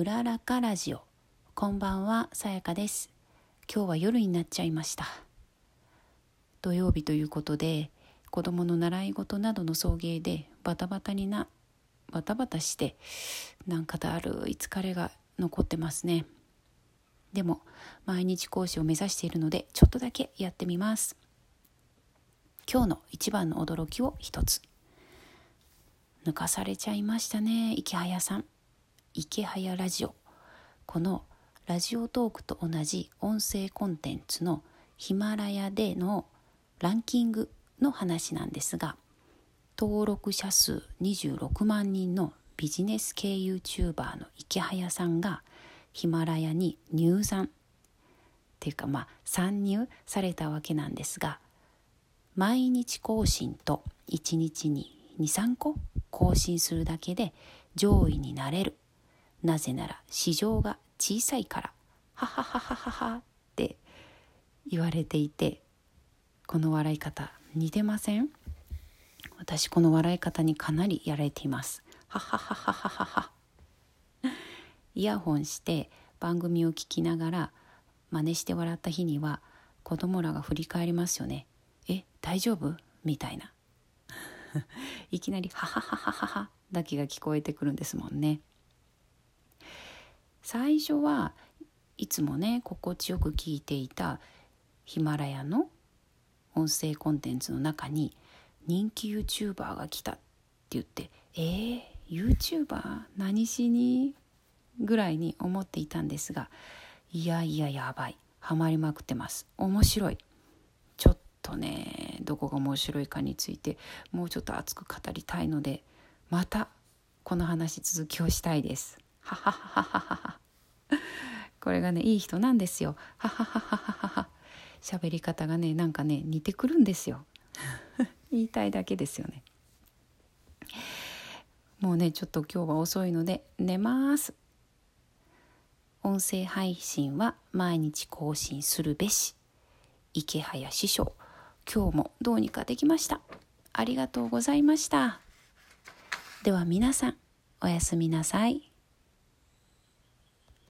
うららかラジオ。こんばんはさやかです。今日は夜になっちゃいました。土曜日ということで子供の習い事などの送迎でバタバタになバタバタしてなんかだるい疲れが残ってますね。でも毎日講師を目指しているのでちょっとだけやってみます。今日の一番の驚きを一つ。抜かされちゃいましたね池早さん。池早ラジオ。このラジオトークと同じ音声コンテンツのヒマラヤでのランキングの話なんですが登録者数26万人のビジネス系 YouTuber の池早さんがヒマラヤに入山。っていうかまあ参入されたわけなんですが毎日更新と1日に23個更新するだけで上位になれる。なぜなら市場が小さいからははははははって言われていてこの笑い方似てません？私この笑い方にかなりやられています。はははははははイヤホンして番組を聞きながら真似して笑った日には子供らが振り返りますよね。え大丈夫？みたいな。いきなり「はははははは」だけが聞こえてくるんですもんね。最初はいつもね心地よく聞いていたヒマラヤの音声コンテンツの中に人気 YouTuber が来たって言って「えー、YouTuber 何しに?」ぐらいに思っていたんですがいやいややばいハマりまくってます面白いちょっとねどこが面白いかについてもうちょっと熱く語りたいのでまたこの話続きをしたいです。はははははは。これがねいい人なんですよ。はははははは。喋り方がねなんかね似てくるんですよ。言いたいだけですよね。もうねちょっと今日は遅いので寝ます。音声配信は毎日更新するべし。池早師匠今日もどうにかできましたありがとうございましたでは皆さんおやすみなさい